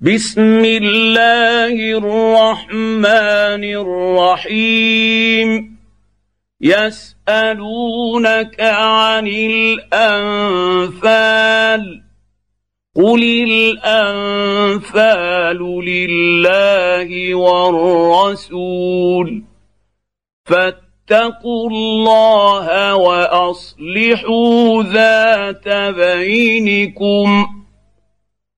بسم الله الرحمن الرحيم. يسألونك عن الأنفال. قل الأنفال لله والرسول. فاتقوا الله وأصلحوا ذات بينكم.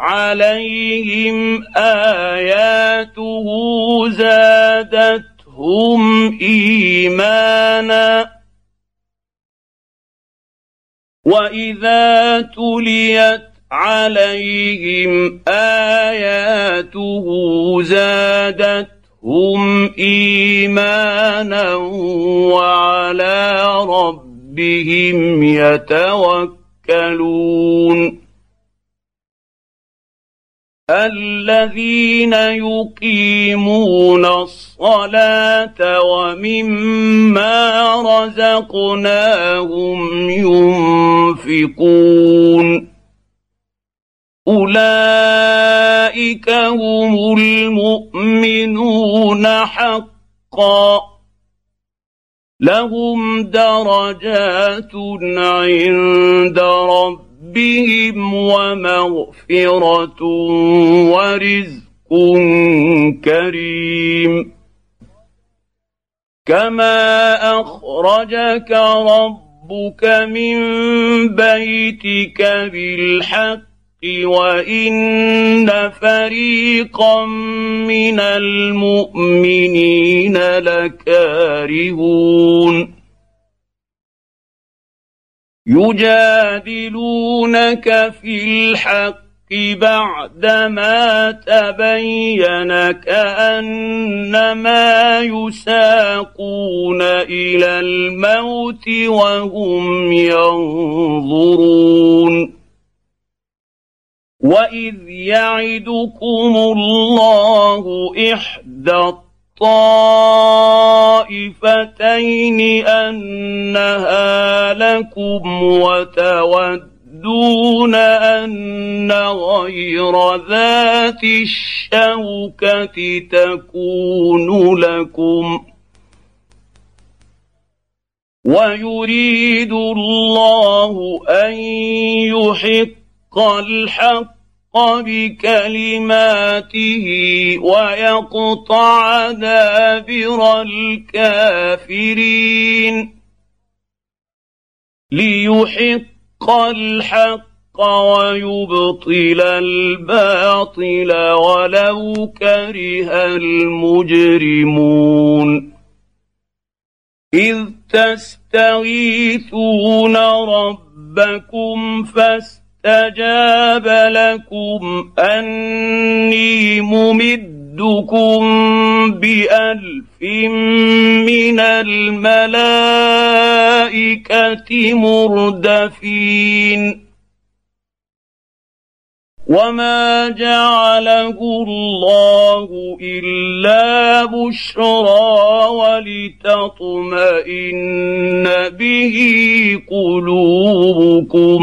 عليهم آياته زادتهم إيمانا. وإذا تليت عليهم آياته زادتهم إيمانا وعلى ربهم يتوكلون. الذين يقيمون الصلاة ومما رزقناهم ينفقون. أولئك هم المؤمنون حقا. لهم درجات عند ربهم ربهم ومغفره ورزق كريم كما اخرجك ربك من بيتك بالحق وان فريقا من المؤمنين لكارهون يجادلونك في الحق بعدما تبين كأنما يساقون إلى الموت وهم ينظرون. واذ يعدكم الله احدى الطائفتين انها لكم وتودون ان غير ذات الشوكه تكون لكم ويريد الله ان يحق الحق بكلماته ويقطع دابر الكافرين. ليحق الحق ويبطل الباطل ولو كره المجرمون. إذ تستغيثون ربكم فاستغيثوا استجاب لكم أني ممدكم بألف من الملائكة مردفين. وما جعله الله إلا بشرى ولتطمئن به قلوبكم.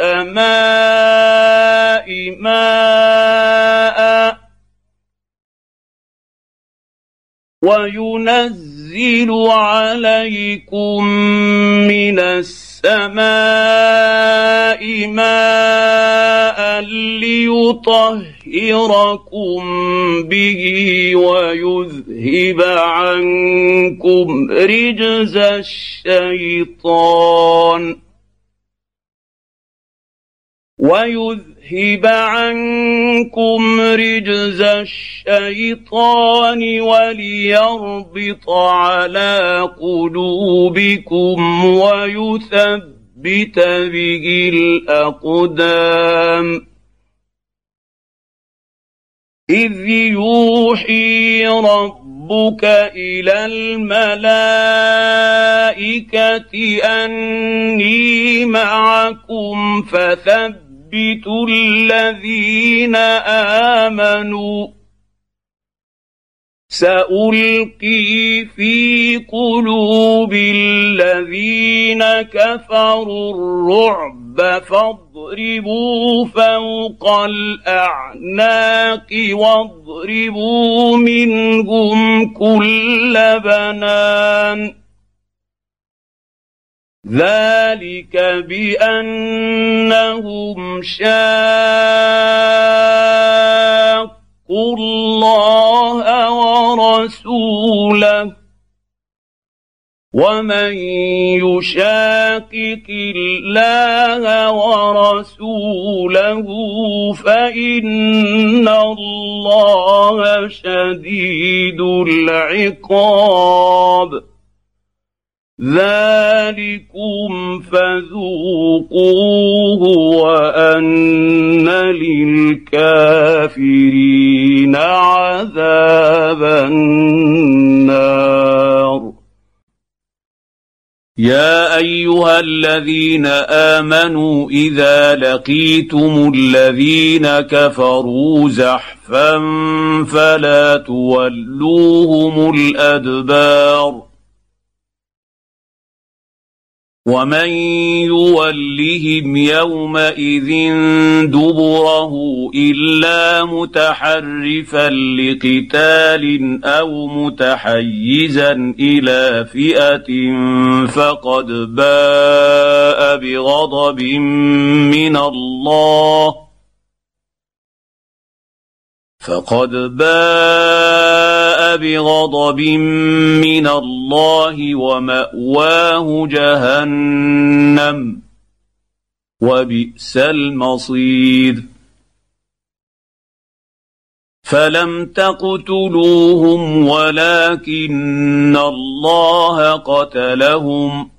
السماء ماء وينزل ينزل عليكم من السماء ماء ليطهركم به ويذهب عنكم رجز الشيطان ويذهب عنكم رجز الشيطان وليربط على قلوبكم ويثبت به الأقدام. إذ يوحي ربك إلى الملائكة أني معكم فثبتوا يثبت الذين آمنوا. سألقي في قلوب الذين كفروا الرعب فاضربوا فوق الأعناق واضربوا منهم كل بنان. ذلك بانهم شاقوا الله ورسوله ومن يشاقق الله ورسوله فان الله شديد العقاب ذلكم فذوقوه وان للكافرين عذاب النار. يا ايها الذين امنوا اذا لقيتم الذين كفروا زحفا فلا تولوهم الادبار ومن يولهم يومئذ دبره الا متحرفا لقتال أو متحيزا إلى فئه فقد باء بغضب من الله فقد باء بغضب من الله ومأواه جهنم وبئس المصير. فلم تقتلوهم ولكن الله قتلهم.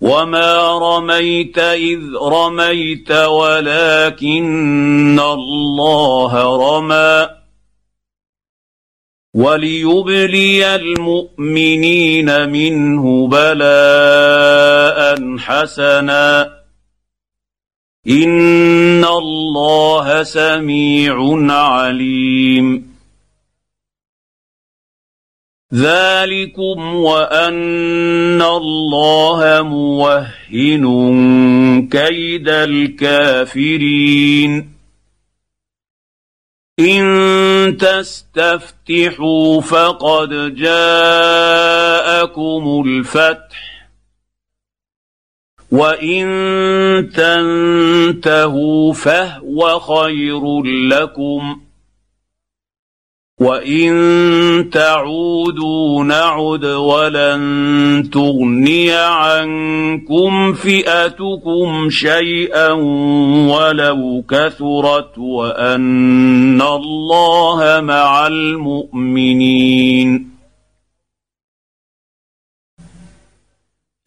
وما رميت إذ رميت ولكن الله رمى. وليبلي المؤمنين منه بلاء حسنا. إن الله سميع عليم. ذلكم وأن الله موهن كيد الكافرين. إن تستفتحوا فقد جاءكم الفتح وإن تنتهوا فهو خير لكم. وان تعودوا نعد ولن تغني عنكم فئتكم شيئا ولو كثرت وان الله مع المؤمنين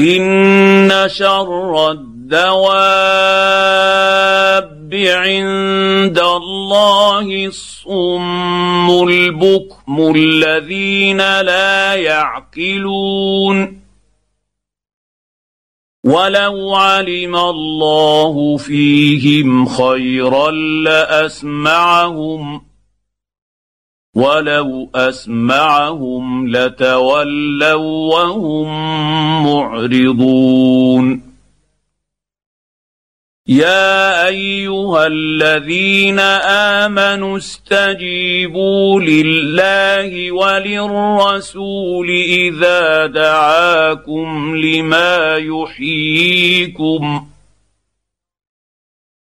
ان شر الدواب عند الله الصم البكم الذين لا يعقلون ولو علم الله فيهم خيرا لاسمعهم ولو أسمعهم لتولوا وهم معرضون. يا أيها الذين آمنوا استجيبوا لله وللرسول إذا دعاكم لما يحييكم.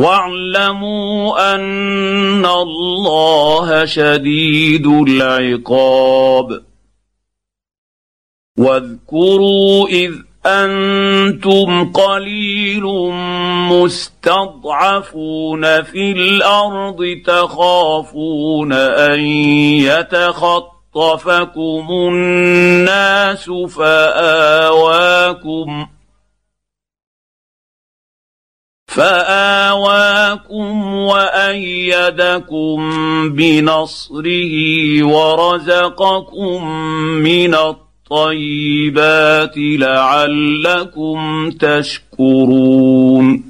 واعلموا أن الله شديد العقاب. واذكروا إذ أنتم قليل مستضعفون في الأرض تخافون أن يتخطفكم الناس فآواكم فآواكم وأيدكم بنصره ورزقكم من الطيبات لعلكم تشكرون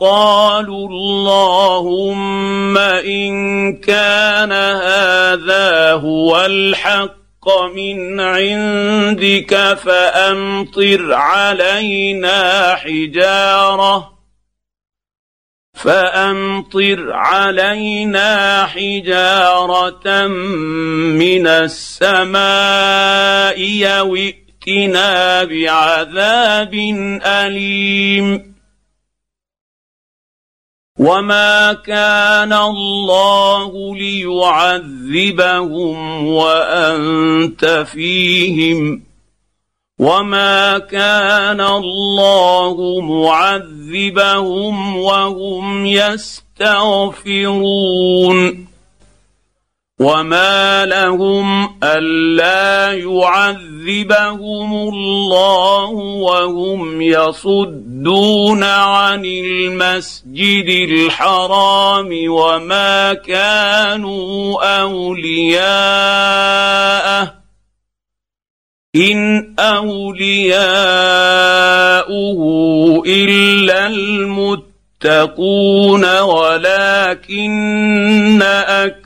قالوا اللهم إن كان هذا هو الحق من عندك فأمطر علينا حجارة فأمطر علينا حجارة من السماء يوئتنا بعذاب أليم وما كان الله ليعذبهم وانت فيهم وما كان الله معذبهم وهم يستغفرون وما لهم الا يعذبهم الله وهم يصدون عن المسجد الحرام وما كانوا اولياءه ان اولياؤه الا المتقون ولكن أكثر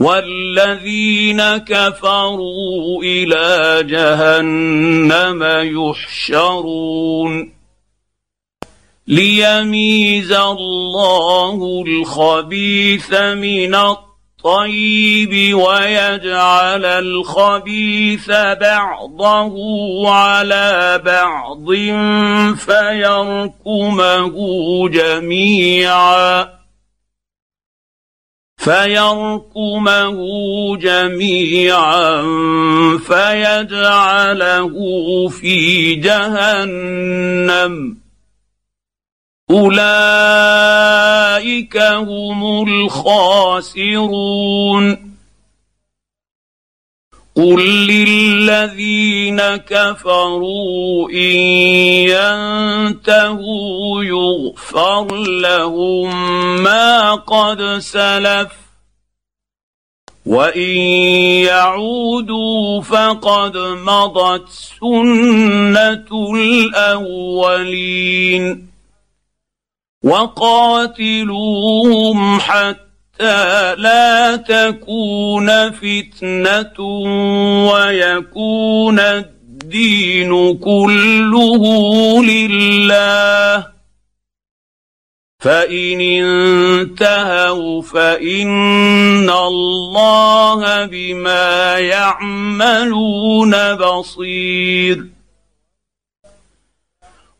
والذين كفروا إلى جهنم يحشرون. ليميز الله الخبيث من الطيب ويجعل الخبيث بعضه على بعض فيركمه جميعا. فيركمه جميعا فيجعله في جهنم. أولئك هم الخاسرون. قل للذين كفروا ان ينتهوا يغفر لهم ما قد سلف وان يعودوا فقد مضت سنه الاولين وقاتلوهم حتى لا تكون فتنة ويكون الدين كله لله. فإن انتهوا فإن الله بما يعملون بصير.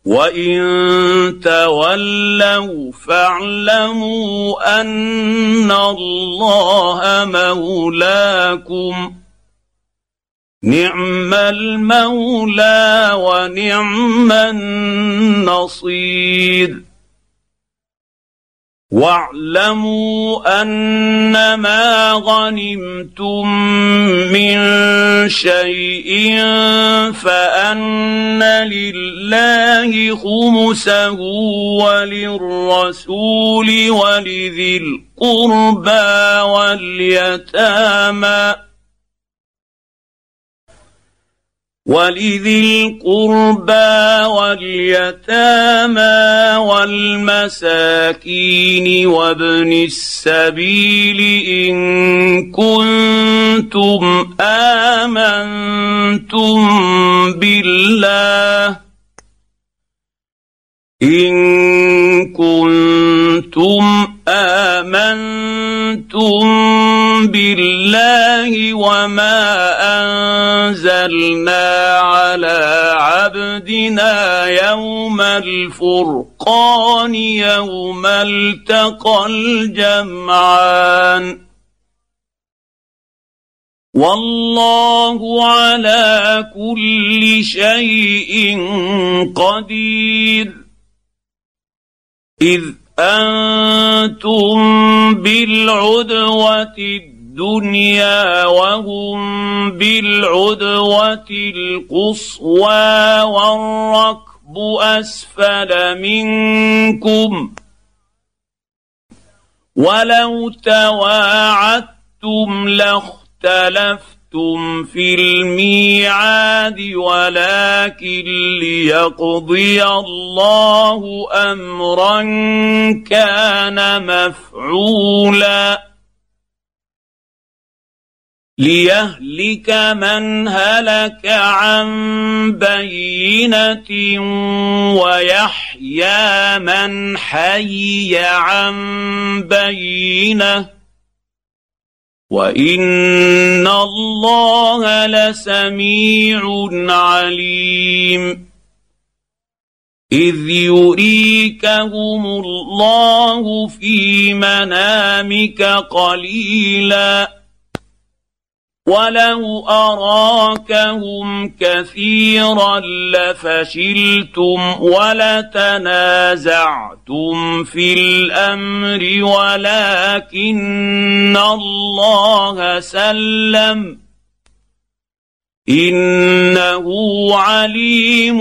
وان تولوا فاعلموا ان الله مولاكم نعم المولى ونعم النصير واعلموا أنما غنمتم من شيء فأن لله خمسه وللرسول ولذي القربى واليتامى ولذي القربى واليتامى والمساكين وابن السبيل إن كنتم آمنتم بالله إن كنتم آمنتم بالله وما أنزلنا على عبدنا يوم الفرقان يوم التقى الجمعان. والله على كل شيء قدير. إذ أنتم بالعدوة الدنيا وهم بالعدوة القصوى والركب أسفل منكم ولو تواعدتم لاختلفتم اختلفتم في الميعاد ولكن ليقضي الله امرا كان مفعولا ليهلك من هلك عن بينه ويحيى من حي عن بينه وان الله لسميع عليم اذ يريكهم الله في منامك قليلا ولو اراكهم كثيرا لفشلتم ولتنازعتم في الامر ولكن الله سلم انه عليم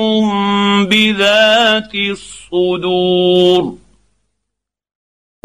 بذات الصدور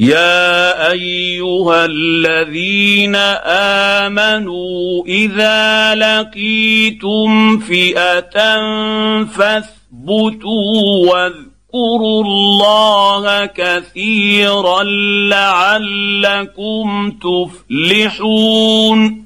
يا ايها الذين امنوا اذا لقيتم فئه فاثبتوا واذكروا الله كثيرا لعلكم تفلحون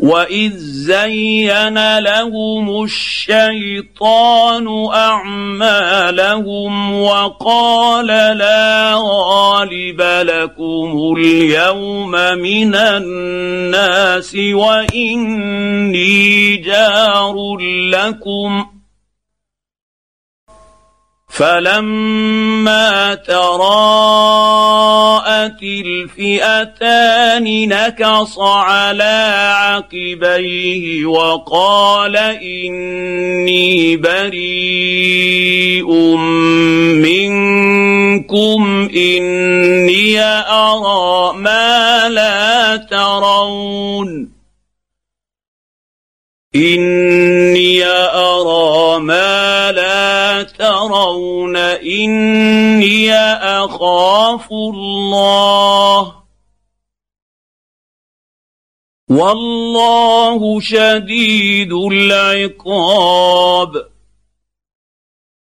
واذ زين لهم الشيطان اعمالهم وقال لا غالب لكم اليوم من الناس واني جار لكم فلما تراءت الفئتان نكص على عقبيه وقال اني بريء منكم اني ارى ما لا ترون اني ترون إني أخاف الله. والله شديد العقاب.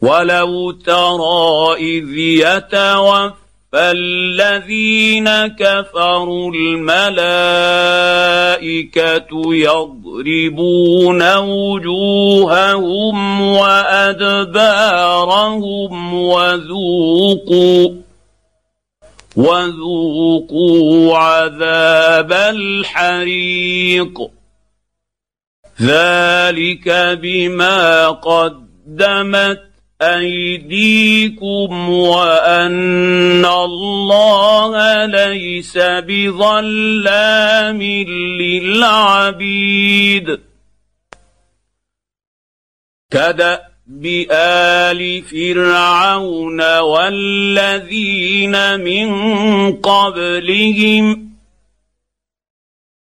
ولو ترى إذ يتوفى الذين كفروا الملائكة يضربون وجوههم وأدبارهم وذوقوا وذوقوا عذاب الحريق. ذلك بما قدمت أيديكم وأن الله ليس بظلام للعبيد. كدأب آل فرعون والذين من قبلهم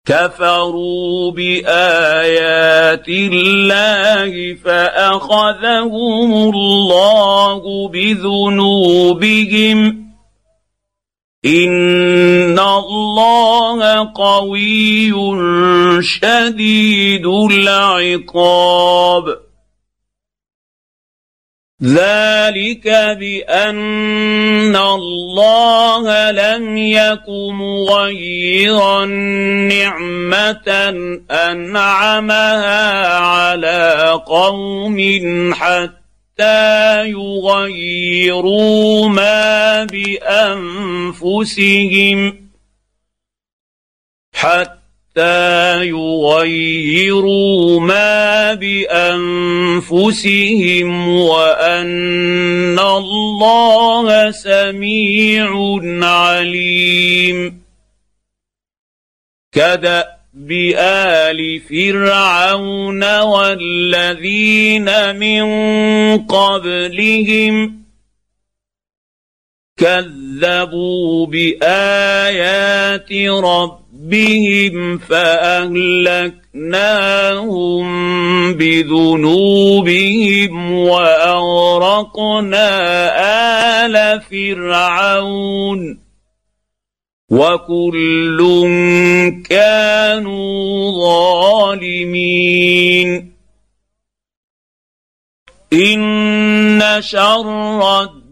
كفروا بآيات الله فأخذهم الله بذنوبهم. إن الله قوي شديد العقاب. ذلك بأن الله لم يك مغيرا نعمة أنعمها على قوم حتى يغيروا ما بأنفسهم حتى حتى يغيروا ما بانفسهم وان الله سميع عليم كداب ال فرعون والذين من قبلهم كذبوا بايات ربهم ربهم فاهلكناهم بذنوبهم واغرقنا ال فرعون وكل كانوا ظالمين ان شر الدواب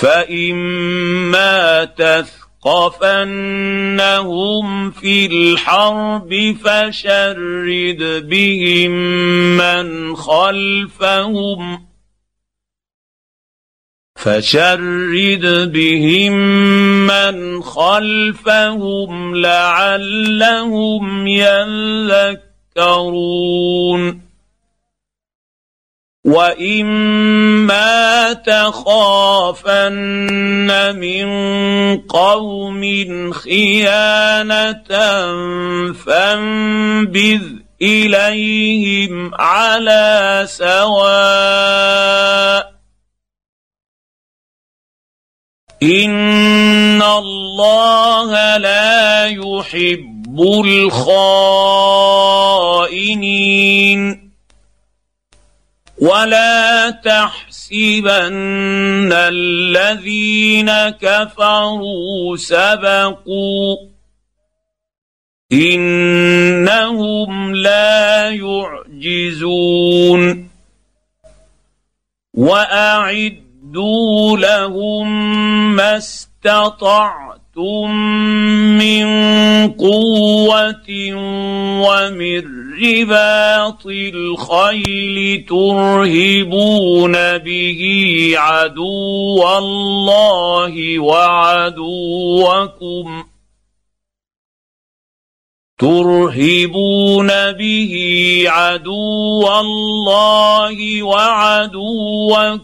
فاما تثقفنهم في الحرب فشرد بهم من خلفهم فشرد بهم من خلفهم لعلهم يذكرون واما تخافن من قوم خيانه فانبذ اليهم على سواء ان الله لا يحب الخائنين ولا تحسبن الذين كفروا سبقوا انهم لا يعجزون واعدوا لهم ما استطعتم أَخَذْتُم مِّن قُوَّةٍ وَمِن رِّبَاطِ الْخَيْلِ تُرْهِبُونَ بِهِ عَدُوَّ اللَّهِ وَعَدُوَّكُمْ ۖ ترهبون به عدو الله وعدوكم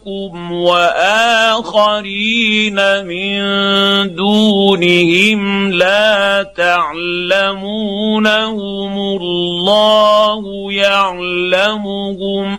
واخرين من دونهم لا تعلمونهم الله يعلمهم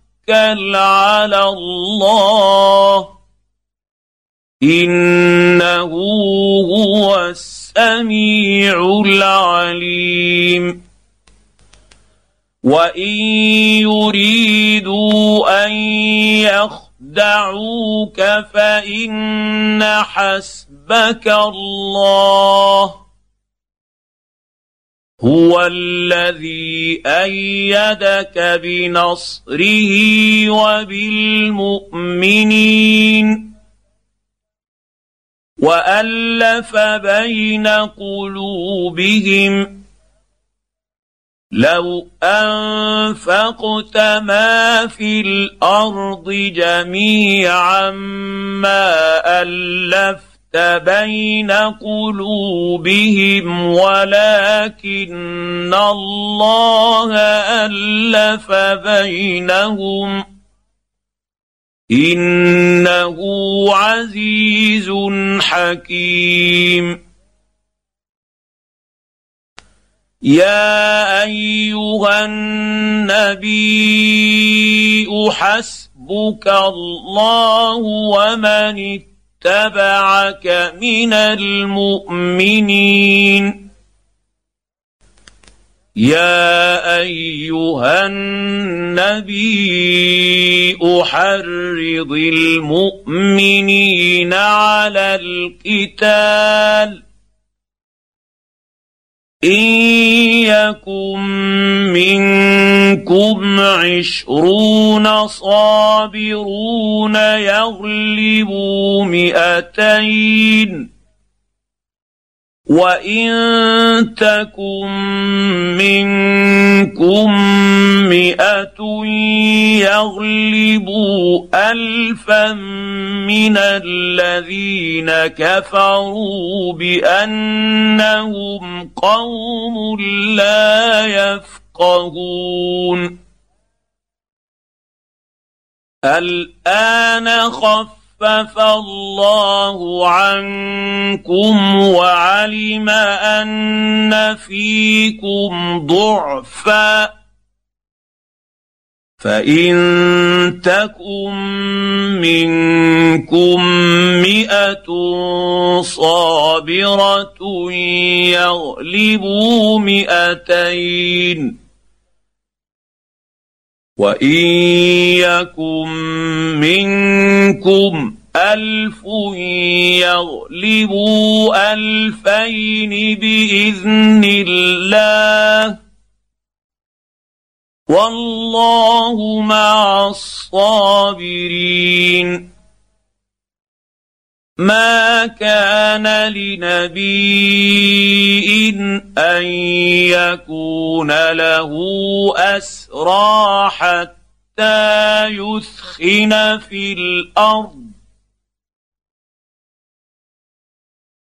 على الله. إنه هو السميع العليم. وإن يريدوا أن يخدعوك فإن حسبك الله. هو الذي أيدك بنصره وبالمؤمنين وألف بين قلوبهم لو أنفقت ما في الأرض جميعا ما ألفت بين قلوبهم ولكن الله الف بينهم انه عزيز حكيم. يا ايها النبي حسبك الله ومن اتبعك من المؤمنين. يا أيها النبي أحرض المؤمنين على القتال. ان يكن منكم عشرون صابرون يغلبوا مئتين وان تكن منكم مئه يغلبوا الفا من الذين كفروا بانهم قوم لا يفقهون الان خف خفف الله عنكم وعلم أن فيكم ضعفا فإن تكن منكم مئة صابرة يغلبوا مئتين وان يكن منكم الف يغلبوا الفين باذن الله والله مع الصابرين ما كان لنبي أن يكون له أسرى حتى يثخن في الأرض.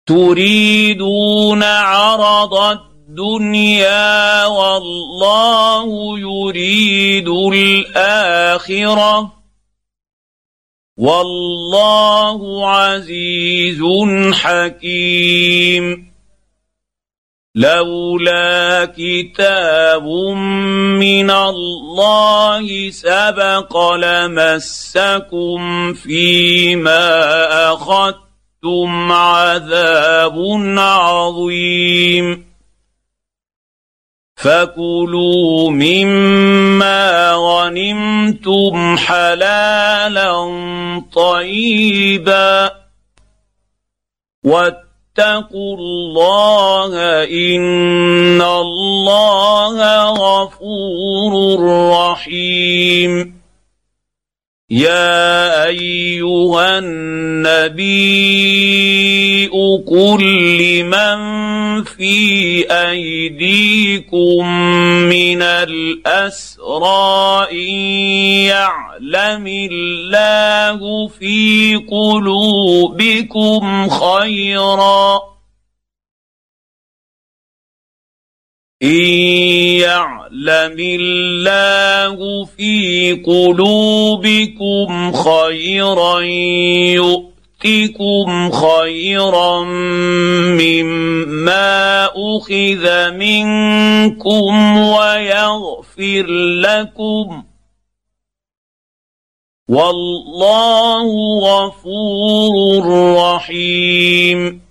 تريدون عرض الدنيا والله يريد الآخرة. والله عزيز حكيم. لولا كتاب من الله سبق لمسكم فيما أخذتم عذاب عظيم. فكلوا مما غنمتم حلالا طيبا واتقوا الله ان الله غفور رحيم يا أيها النبي قل لمن في أيديكم من الأسرى إن يعلم الله في قلوبكم خيرا. ان يعلم الله في قلوبكم خيرا يؤتكم خيرا مما اخذ منكم ويغفر لكم والله غفور رحيم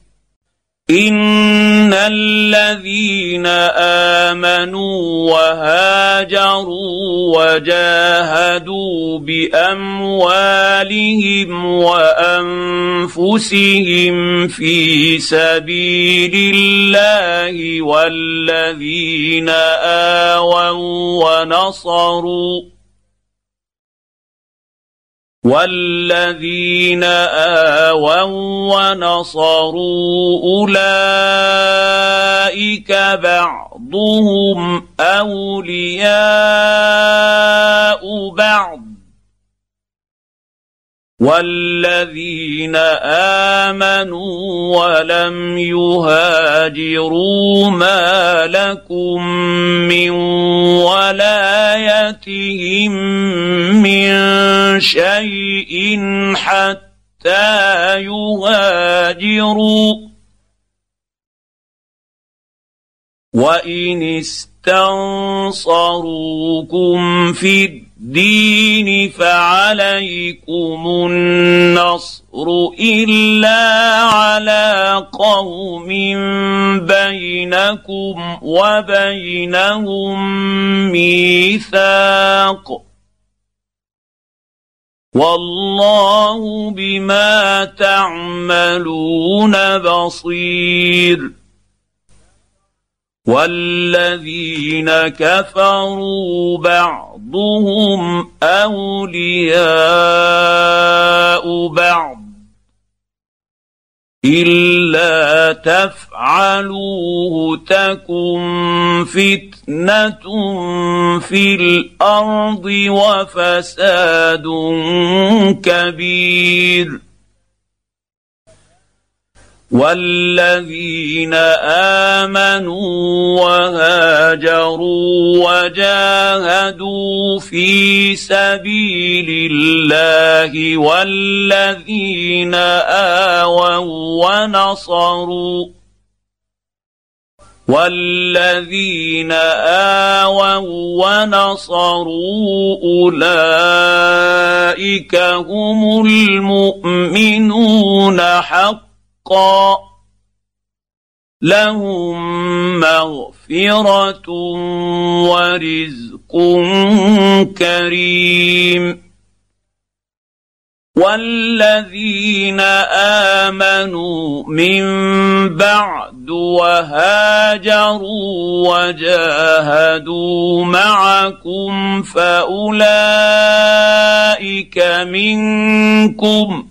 ان الذين امنوا وهاجروا وجاهدوا باموالهم وانفسهم في سبيل الله والذين اووا ونصروا والذين اووا ونصروا اولئك بعضهم اولياء بعض والذين امنوا ولم يهاجروا ما لكم من ولايتهم من شيء حتى يهاجروا وان استنصروكم في الدين الدين فعليكم النصر إلا على قوم بينكم وبينهم ميثاق والله بما تعملون بصير والذين كفروا بعضهم أولياء بعض. الا تفعلوه تكن فتنه في الأرض وفساد كبير. والذين امنوا وهاجروا وجاهدوا في سبيل الله والذين اووا ونصروا والذين اووا ونصروا اولئك هم المؤمنون حقا حقا. لهم مغفرة ورزق كريم. والذين آمنوا من بعد وهاجروا وجاهدوا معكم فأولئك منكم.